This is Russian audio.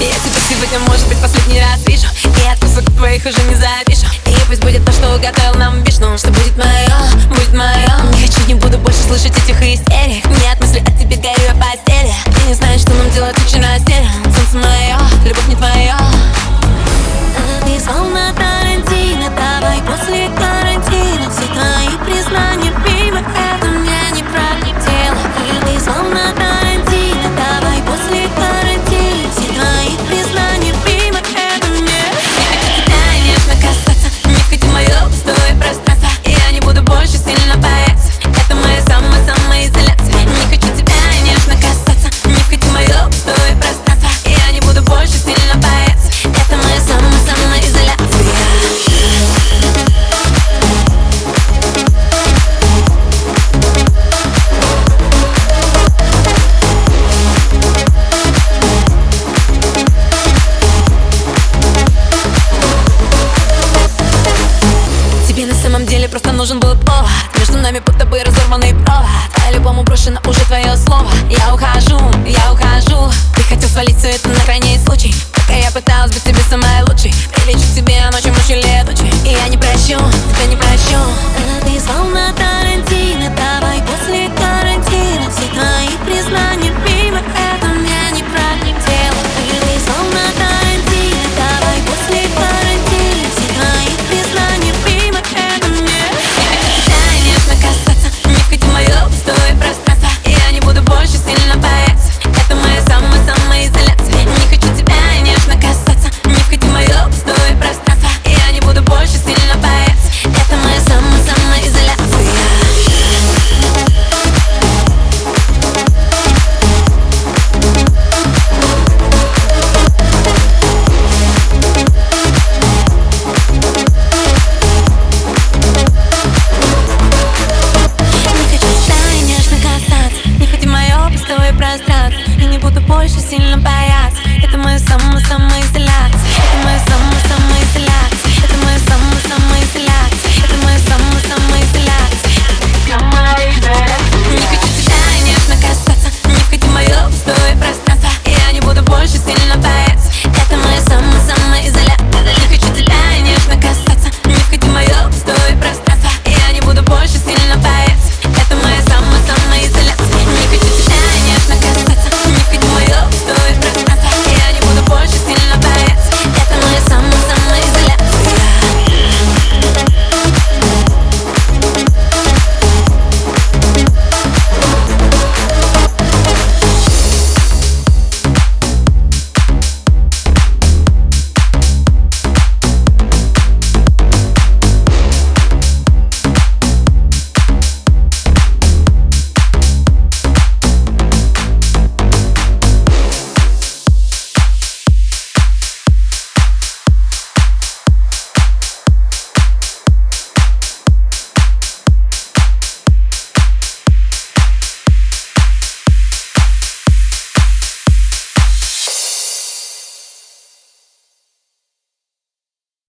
Я тебя сегодня, может быть, последний раз вижу. И от кусок твоих уже не запишу И пусть будет то, что уготовил нам Вишну. Что будет мое, будет мое Не хочу, не буду больше слышать этих истерик. Нет нужен был повод. Между нами будто бы разорванный провод. По-любому брошено уже твое слово. Я ухожу, я ухожу. Ты хотел свалить все это на